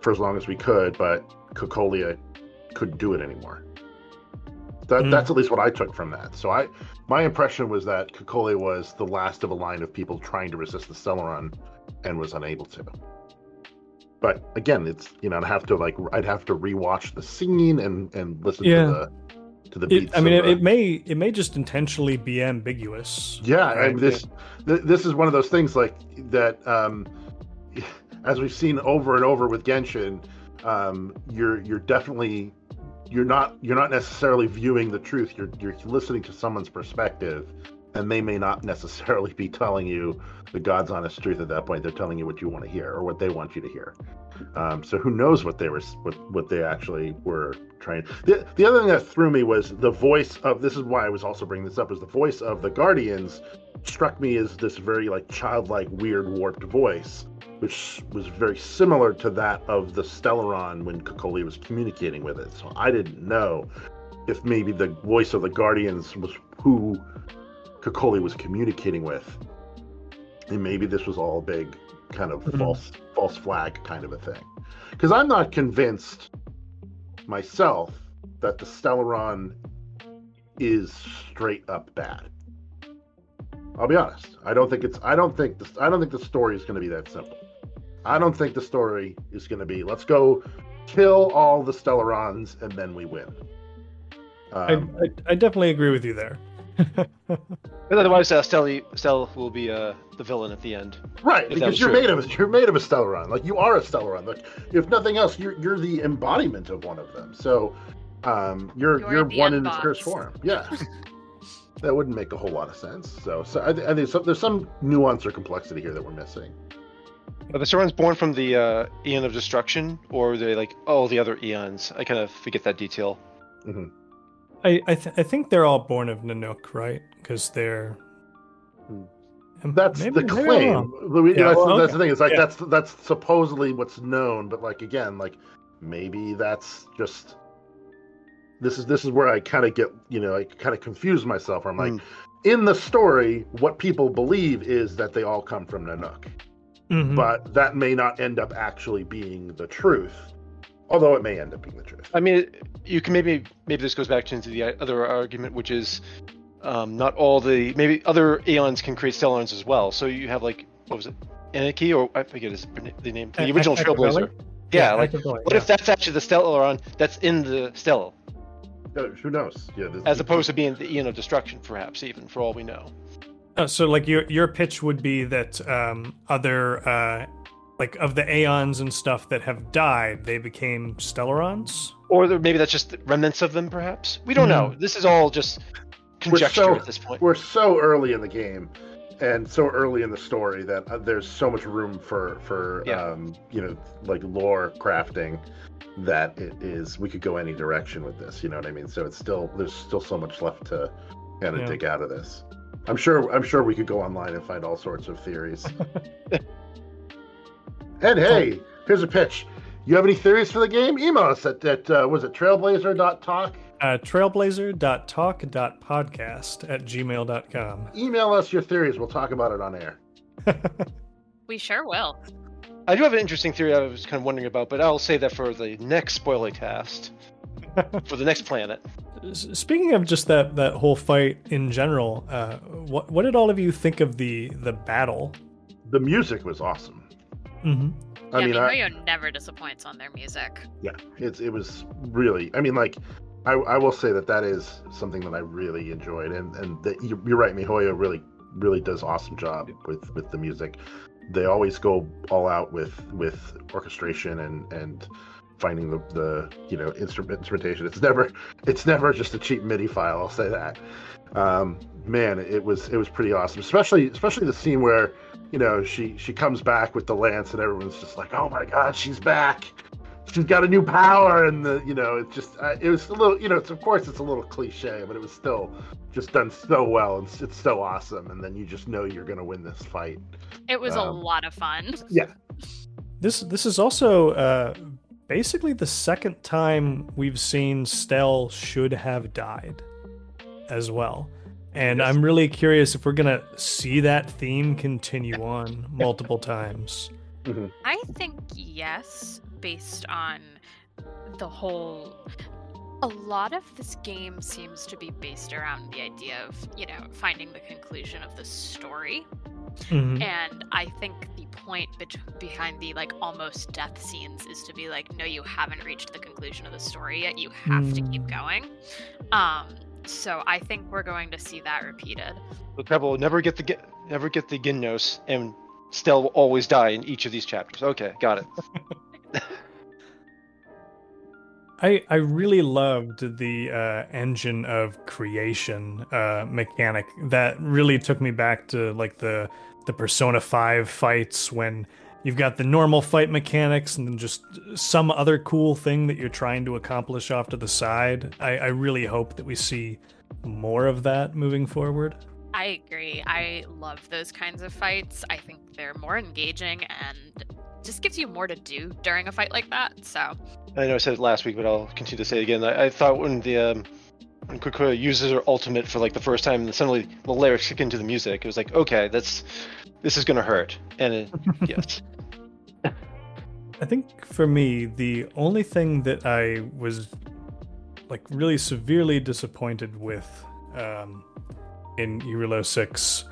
for as long as we could, but Cocolia couldn't do it anymore. That, Mm. That's at least what I took from that. So I, my impression was that Cocolia was the last of a line of people trying to resist the Stellaron and was unable to. But again, it's you know I'd have to like I'd have to rewatch the scene and and listen Yeah. to the to the It, beats. I mean, it, the- it may it may just intentionally be ambiguous. yeah, Right. and this th- this is one of those things like that. Um, as we've seen over and over with Genshin, um, you're you're definitely you're not you're not necessarily viewing the truth. You're you're listening to someone's perspective, and they may not necessarily be telling you the God's honest truth at that point. They're telling you what you want to hear or what they want you to hear. Um, so who knows what they were what what they actually were trying. The, the other thing that threw me was the voice of. This is why I was also bringing this up. Is the voice of the Guardians struck me as this very like childlike, weird, warped voice, which was very similar to that of the Stellaron when Cocolia was communicating with it. So I didn't know if maybe the voice of the Guardians was who Cocolia was communicating with, and maybe this was all a big kind of Mhm. false false flag kind of a thing. Because I'm not convinced myself that the Stellaron is straight up bad. I'll be honest. I don't think it's. I don't think this. I don't think the story is going to be that simple. I don't think the story is going to be let's go kill all the Stellarons and then we win. Um, I, I, I, definitely agree with you there. but otherwise, uh, Stelle, Stelle will be uh, the villain at the end. Right, because you're true. made of you're made of a Stellaron. Like you are a Stellaron. Like if nothing else, you're you're the embodiment of one of them. So um, you're you're, you're one in its purest form. Yeah. that wouldn't make a whole lot of sense. So, so I, I think there's some nuance or complexity here that we're missing. Are the Stellarons born from the uh, Aeon of Destruction, or are they like all the other Aeons? I kind of forget that detail. Mm-hmm. I I, th- I, think they're all born of Nanook, right? Because they're. Hmm. That's maybe, the claim. Yeah, that's, well, that's the thing. It's like yeah. that's that's supposedly what's known, but like again, like maybe that's just this is this is where I kind of get you know I kind of confuse myself. I'm like, mm. in the story, what people believe is that they all come from Nanook. Mm-hmm. But that may not end up actually being the truth, although it may end up being the truth. I mean, you can maybe maybe this goes back into the other argument, which is um, not all the maybe other Aeons can create Stellarons as well. So you have like what was it, Anarchy or I forget his the name, the original Trailblazer. Yeah, yeah, like what yeah. if that's actually the Stellaron that's in the Stellar? Uh, who knows? Yeah, this, as opposed to being the Aeon of Destruction, perhaps even for all we know. Oh, so like your your pitch would be that um, other uh, like of the Aeons and stuff that have died, they became Stellarons, or maybe that's just remnants of them. Perhaps we don't mm-hmm. know. This is all just conjecture so, at this point. We're so early in the game and so early in the story that uh, there's so much room for for yeah. um, you know like lore crafting that it is we could go any direction with this you know what i mean so it's still there's still so much left to kind of yeah. dig out of this I'm sure. I'm sure we could go online and find all sorts of theories. and hey, here's a pitch. You have any theories for the game? Email us at, at uh, was it trailblazer.talk? Uh, trailblazer.talk.podcast at gmail.com. Email us your theories. We'll talk about it on air. we sure will. I do have an interesting theory I was kind of wondering about, but I'll say that for the next spoiler cast. for the next planet. Speaking of just that that whole fight in general, uh, what what did all of you think of the the battle? The music was awesome. Mm-hmm. I yeah, mean, I never disappoints on their music. Yeah, it's it was really. I mean, like, I, I will say that that is something that I really enjoyed, and and that you're right, Mihoyo really really does awesome job with with the music. They always go all out with with orchestration and and finding the, the you know instrument instrumentation. It's never it's never just a cheap MIDI file. I'll say that. Um, man, it was it was pretty awesome, especially especially the scene where you know she she comes back with the lance and everyone's just like, oh my god, she's back. She's got a new power, and the you know it just uh, it was a little you know it's of course it's a little cliche, but it was still just done so well and it's so awesome. And then you just know you're gonna win this fight. It was um, a lot of fun. Yeah. This this is also uh, basically the second time we've seen Stelle should have died as well. And yes. I'm really curious if we're going to see that theme continue on multiple times. Mm-hmm. I think yes, based on the whole. A lot of this game seems to be based around the idea of, you know, finding the conclusion of the story. Mm-hmm. And I think the point be- behind the like almost death scenes is to be like, no, you haven't reached the conclusion of the story yet. You have mm. to keep mm. going. Um, so I think we're going to see that repeated. The Pebble will never get the never get the Gymnos, and Stelle will always die in each of these chapters. Okay, got it. I, I really loved the uh, engine of creation uh, mechanic that really took me back to like the the Persona 5 fights when you've got the normal fight mechanics and then just some other cool thing that you're trying to accomplish off to the side. I, I really hope that we see more of that moving forward. I agree. I love those kinds of fights. I think they're more engaging and just gives you more to do during a fight like that. So I know I said it last week, but I'll continue to say it again. I, I thought when the um, when Kukura uses her ultimate for like the first time, and suddenly the lyrics kick into the music. It was like, okay, that's this is gonna hurt, and it, yes. I think for me, the only thing that I was like really severely disappointed with um, in Jarilo Six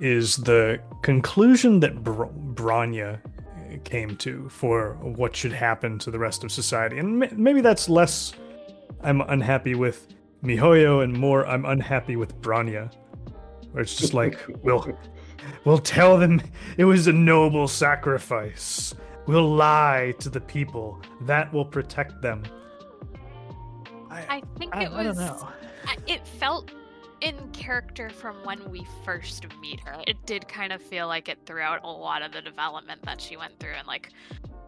is the conclusion that Br- Bronya came to for what should happen to the rest of society, and m- maybe that's less. I'm unhappy with Mihoyo, and more I'm unhappy with Bronya, where it's just like we'll we'll tell them it was a noble sacrifice. We'll lie to the people. That will protect them. I think I, it I don't was. know. It felt in character from when we first meet her. It did kind of feel like it throughout a lot of the development that she went through, and like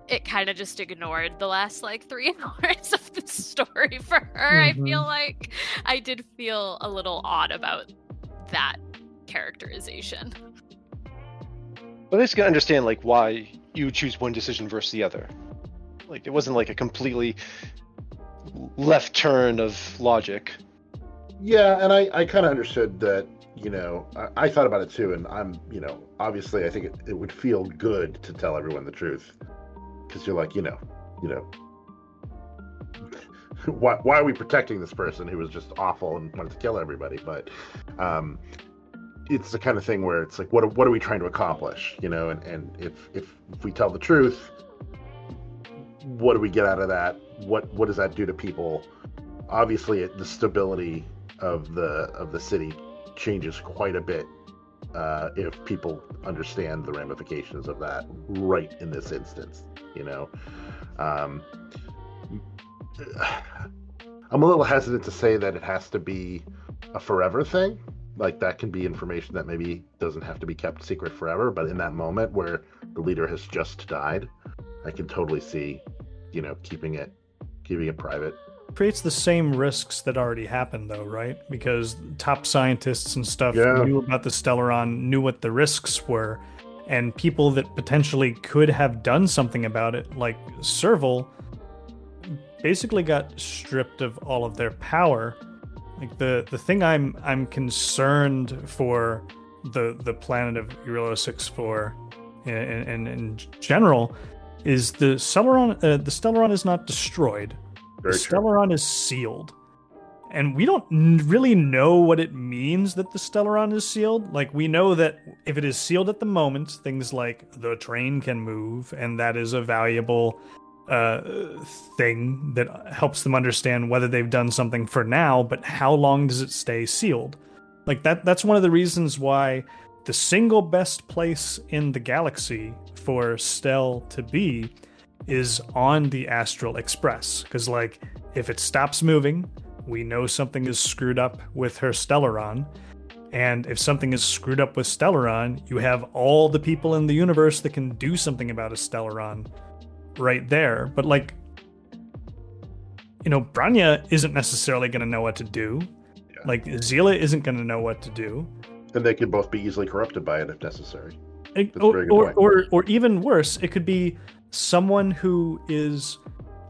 it kind of just ignored the last like three hours of the story for her. I mm-hmm. feel like I did feel a little odd about that characterization. But least you can understand like why you choose one decision versus the other. Like it wasn't like a completely left turn of logic. Yeah, and I, I kind of understood that, you know, I, I thought about it too, and I'm, you know, obviously I think it, it would feel good to tell everyone the truth. Because you're like, you know, you know, why, why are we protecting this person who was just awful and wanted to kill everybody? But um, it's the kind of thing where it's like, what, what are we trying to accomplish? You know, and, and if, if, if we tell the truth, what do we get out of that? What, what does that do to people? Obviously, it, the stability of the of the city changes quite a bit uh, if people understand the ramifications of that right in this instance. You know, um, I'm a little hesitant to say that it has to be a forever thing. Like that can be information that maybe doesn't have to be kept secret forever. But in that moment where the leader has just died, I can totally see, you know, keeping it keeping it private. creates the same risks that already happened though right because top scientists and stuff Yeah. knew about the stellaron knew what the risks were and people that potentially could have done something about it like serval basically got stripped of all of their power like the the thing i'm i'm concerned for the the planet of Jarilo 6 for in, in, in general is the Stellaron uh, the Stellaron is not destroyed Very the true. Stellaron is sealed. And we don't really know what it means that the Stellaron is sealed. Like, we know that if it is sealed at the moment, things like the train can move, and that is a valuable uh, thing that helps them understand whether they've done something for now, but how long does it stay sealed? Like, that that's one of the reasons why the single best place in the galaxy for Stelle to be is on the Astral Express. Because, like, if it stops moving, we know something is screwed up with her Stellaron. And if something is screwed up with Stellaron, you have all the people in the universe that can do something about a Stellaron right there. But, like, you know, Bronya isn't necessarily going to know what to do. Yeah. Like, Seele isn't going to know what to do. And they could both be easily corrupted by it if necessary. It- or, or, or or even worse, it could be someone who is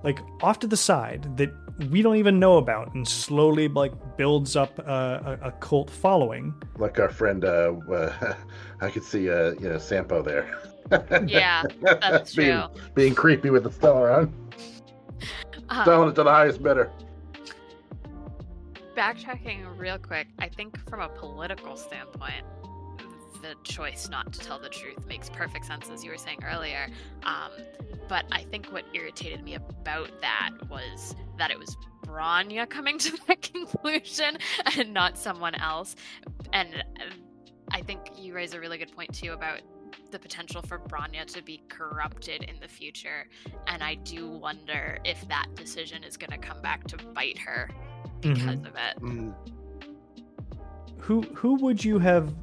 like off to the side that we don't even know about, and slowly like builds up a, a, a cult following. Like our friend, uh, uh I could see, uh, you know, Sampo there. Yeah, that's being, true. Being creepy with the Stellaron, Um, selling it to the highest bidder. backtracking real quick, I think from a political standpoint, the choice not to tell the truth makes perfect sense, as you were saying earlier. Um, but I think what irritated me about that was that it was Bronya coming to that conclusion and not someone else. And uh, I think you raise a really good point too about the potential for Bronya to be corrupted in the future. And I do wonder if that decision is going to come back to bite her because of it. Mm. Who who would you have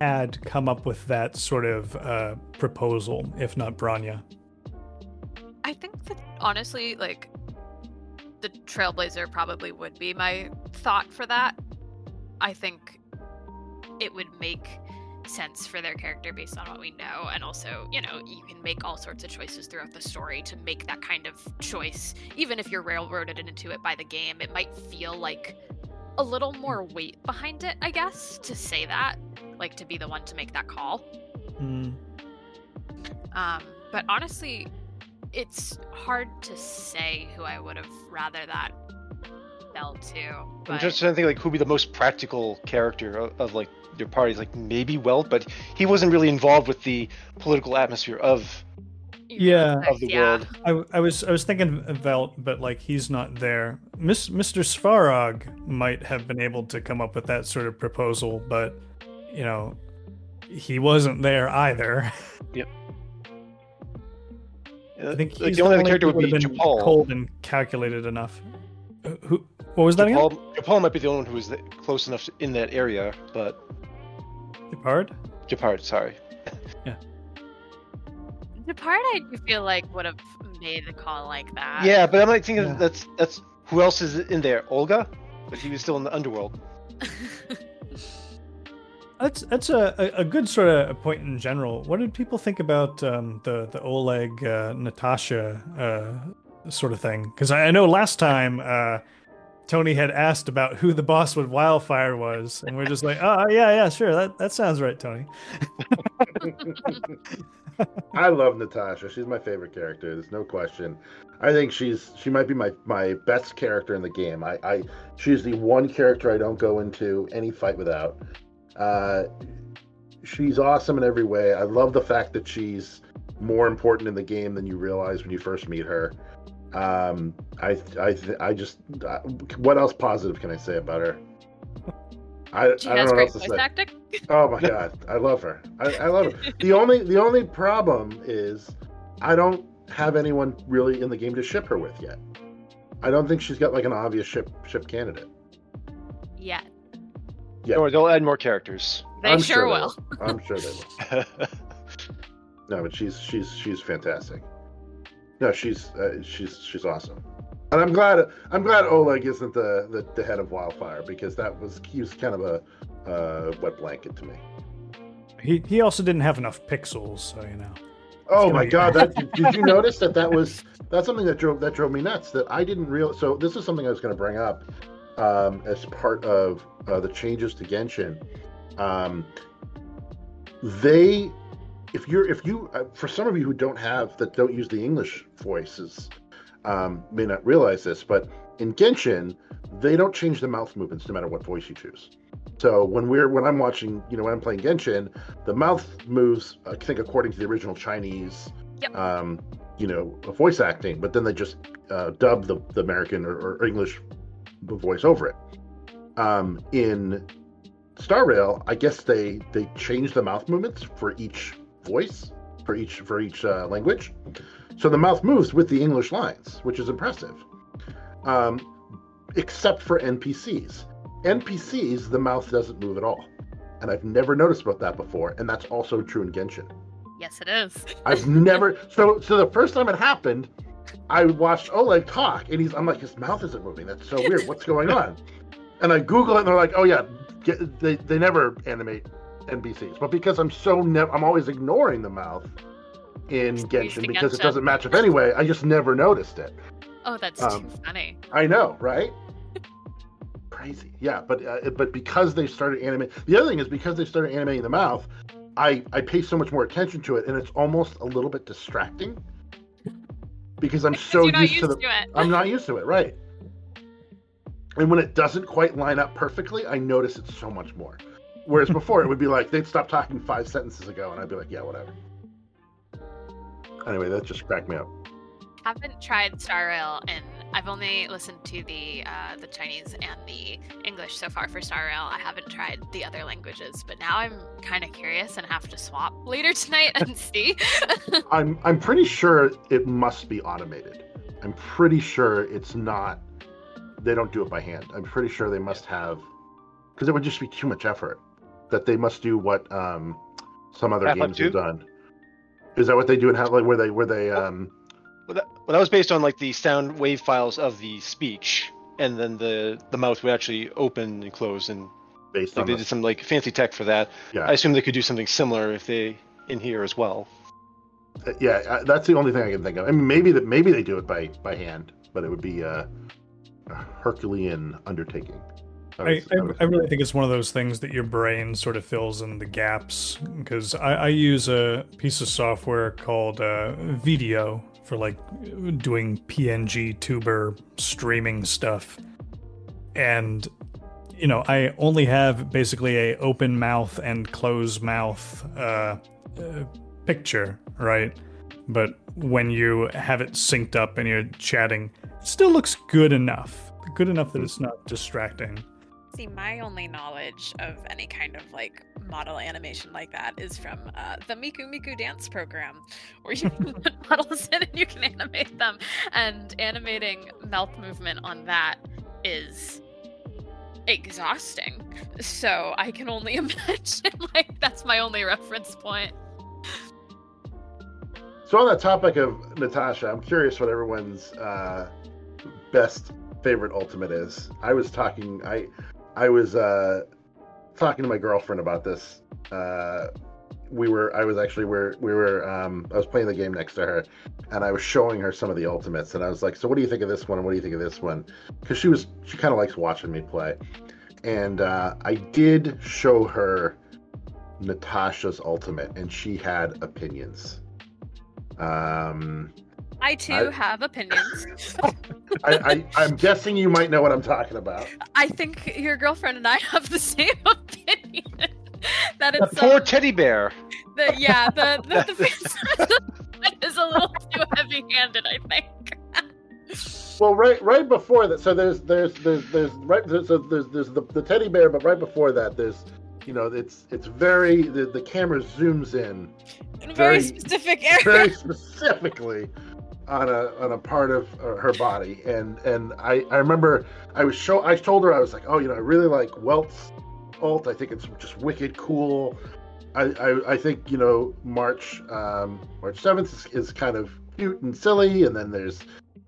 had come up with that sort of uh, proposal, if not Bronya? I think that honestly, like the Trailblazer probably would be my thought for that. I think it would make sense for their character based on what we know, and also, you know, you can make all sorts of choices throughout the story to make that kind of choice. Even if you're railroaded into it by the game, it might feel like a little more weight behind it, I guess, to say that, like to be the one to make that call. Hmm. Um, but honestly, it's hard to say who I would have rather that Bell too. I'm just trying to think like who'd be the most practical character of, of like your parties. Like maybe Welt, but he wasn't really involved with the political atmosphere of Yeah. of the yeah. world. I, I was I was thinking of Velt, but like he's not there. Miss, Mr. Svarog might have been able to come up with that sort of proposal, but you know, he wasn't there either. Yep. I think like he's the only other character who would be would've been Japal. cold and calculated enough. Uh, Who? What was that again? Japal, Japal might be the only one who was close enough in that area, but Depard? Gepard, sorry. Yeah. Gepard, I do feel like would have made the call like that. Yeah, but I'm like thinking Yeah. that's that's who else is in there? Oleg, but he was still in the underworld. That's that's a, a, a good sort of point in general. What did people think about um, the the Oleg uh, Natasha uh, sort of thing? Because I, I know last time uh, Tony had asked about who the boss with Wildfire was, and we're just like, oh yeah, yeah, sure, that that sounds right, Tony. I love Natasha. She's my favorite character. There's no question. I think she's she might be my my best character in the game. I, I she's the one character I don't go into any fight without. Uh, she's awesome in every way. I love the fact that she's more important in the game than you realize when you first meet her. Um, I I I just uh, what else positive can I say about her? I, She I don't has know what great else to voice say. Oh my god, I love her. I, I love her. The only the only problem is I don't have anyone really in the game to ship her with yet. I don't think she's got like an obvious ship ship candidate. Yeah, Yeah. Or they'll add more characters. they I'm sure they will. I'm sure they will. No, but she's she's she's fantastic. No, she's uh, she's she's awesome. And I'm glad I'm glad Oleg isn't the, the, the head of Wildfire because that was he was kind of a uh, wet blanket to me. He he also didn't have enough pixels, so you know. Oh my god! That, did you notice that that was that's something that drove that drove me nuts. That I didn't realize. So this is something I was going to bring up um, as part of uh, the changes to Genshin. Um, they, if you're if you uh, for some of you who don't have that don't use the English voices, um, may not realize this, but in Genshin, they don't change the mouth movements no matter what voice you choose. So when we're when I'm watching, you know, when I'm playing Genshin, the mouth moves, I think, according to the original Chinese, Yep. um, you know, voice acting. But then they just uh, dub the, the American or, or English voice over it. Um, in Star Rail, I guess they they change the mouth movements for each voice, for each for each uh, language. So the mouth moves with the English lines, which is impressive. Um, except for NPCs. NPCs, the mouth doesn't move at all. And I've never noticed about that before. And that's also true in Genshin. Yes, it is. I've never so so the first time it happened, I watched Oleg talk and he's I'm like, his mouth isn't moving. That's so weird. What's going on? And I Google it and they're like, oh yeah, get, they, they never animate NPCs. But because I'm so never I'm always ignoring the mouth in Genshin to because it doesn't match up anyway, I just never noticed it. Oh, that's Um, too funny. I know, right? Crazy, yeah. But uh, but because they started animating, the other thing is because they started animating the mouth, I I pay so much more attention to it, and it's almost a little bit distracting because I'm so used, used to the. it. I'm not used to it, right? And when it doesn't quite line up perfectly, I notice it so much more. Whereas before, it would be like they'd stop talking five sentences ago, and I'd be like, yeah, whatever. Anyway, that just cracked me up. haven't tried Star Rail, and I've only listened to the uh, the Chinese and the English so far for Star Rail. I haven't tried the other languages, but now I'm kind of curious and have to swap later tonight and see. I'm I'm pretty sure it must be automated. I'm pretty sure it's not. They don't do it by hand. I'm pretty sure they must have, because it would just be too much effort. That they must do what um, some other Half-Life games have done. Is that what they do in Half? Like where they where they um? Well that, well, that was based on like the sound wave files of the speech, and then the the mouth would actually open and close, and Based like they the, did some like fancy tech for that. Yeah. I assume they could do something similar if they in here as well. yeah, uh, that's the only thing I can think of. I mean, maybe that maybe they do it by by hand, but it would be uh, a Herculean undertaking. I, I, I really think it's one of those things that your brain sort of fills in the gaps because I, I use a piece of software called uh, Video for like doing PNG tuber streaming stuff. and you know, I only have basically a open mouth and closed mouth uh, uh, picture, right? But when you have it synced up and you're chatting, it still looks good enough. Good enough that it's not distracting. See, my only knowledge of any kind of like model animation like that is from uh, the Miku Miku dance program, where you put models in and you can animate them. And animating mouth movement on that is exhausting. So I can only imagine, like, that's my only reference point. So on the topic of Natasha, I'm curious what everyone's uh, best favorite ultimate is. I was talking, I, I was uh, talking to my girlfriend about this. Uh, we were, I was actually, we we were, um, I was playing the game next to her, and I was showing her some of the ultimates, and I was like, "So what do you think of this one? And what do you think of this one?" Because she was, she kind of likes watching me play, and uh, I did show her Natasha's ultimate, and she had opinions. Um, I too I- have opinions. I, I, I'm guessing you might know what I'm talking about. I think your girlfriend and I have the same opinion. that The it's poor um, teddy bear. the yeah the the, the is a little too heavy-handed. I think. Well, right, right before that. So there's, there's, there's, there's right. There's, so there's, there's the, the teddy bear, but right before that, there's, you know, it's, it's very. The, the camera zooms in In a Very- very, specific area. very specifically on a on a part of uh, her body, and and I I remember I was show I told her I was like, oh, you know, I really like Welt's alt. I think it's just wicked cool. I I, I think you know March um, March seventh is, is kind of cute and silly, and then there's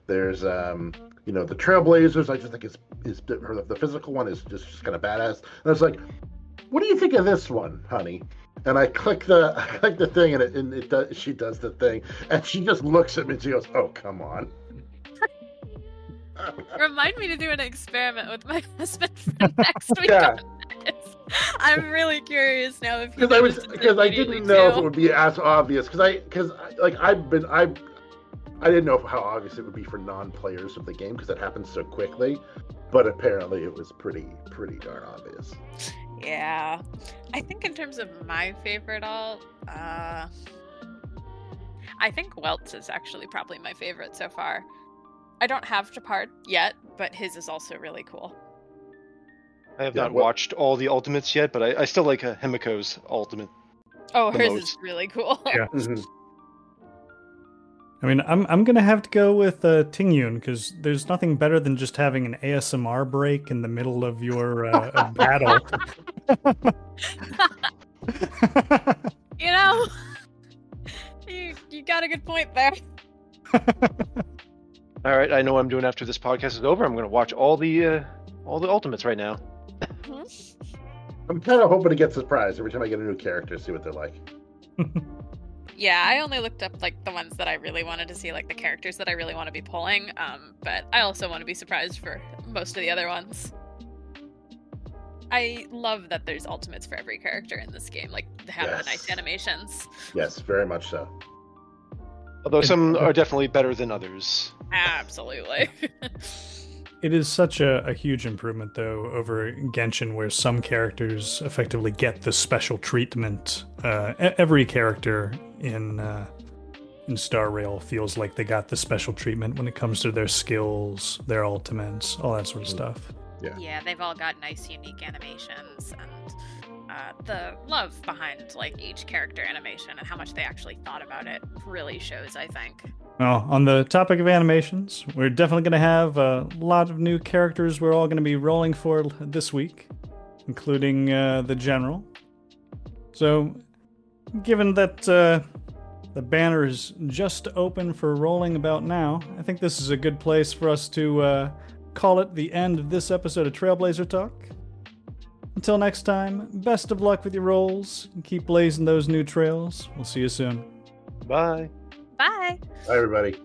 there's um you know the Trailblazers. I just think it's is the physical one is just, just kind of badass. And I was like, what do you think of this one, honey? And I click the I click the thing, and it and it does. She does the thing, and she just looks at me and she goes, "Oh, come on." Remind me to do an experiment with my husband for next week. Yeah. I'm really curious now if Because I was because I didn't know if it would be as obvious. Because I because like I've been I I didn't know how obvious it would be for non-players of the game because it happens so quickly. But apparently, it was pretty pretty darn obvious. Yeah. I think in terms of my favorite alt, uh I think Welt's is actually probably my favorite so far. I don't have Gepard yet, but his is also really cool. I have Yeah, not what- watched all the ultimates yet, but I, I still like uh, Himeko's ultimate. Oh, The hers most. is really cool. Yeah. I mean, I'm I'm gonna have to go with uh, Tingyun because there's nothing better than just having an ASMR break in the middle of your uh, battle. you know? You you got a good point there. All right, I know what I'm doing after this podcast is over. I'm going to watch all the uh, all the ultimates right now. I'm kind of hoping to get surprised every time I get a new character, see what they're like. Yeah, I only looked up like the ones that I really wanted to see, like the characters that I really want to be pulling. Um, but I also want to be surprised for most of the other ones. I love that there's ultimates for every character in this game, like to have the nice animations. Yes, very much so. Although some are definitely better than others. Absolutely. It is such a, a huge improvement, though, over Genshin, where some characters effectively get the special treatment. Uh, e- every character in uh, in Star Rail feels like they got the special treatment when it comes to their skills, their ultimates, all that sort of Mhm. stuff. yeah, they've all got nice, unique animations, and uh, the love behind like each character animation and how much they actually thought about it really shows. I think. Well, on the topic of animations, we're definitely going to have a lot of new characters we're all going to be rolling for this week, including uh, the General. So, given that uh, the banner is just open for rolling about now, I think this is a good place for us to uh, call it the end of this episode of Trailblazer Talk. Until next time, best of luck with your rolls and keep blazing those new trails. We'll see you soon. Bye. Bye. Bye, everybody.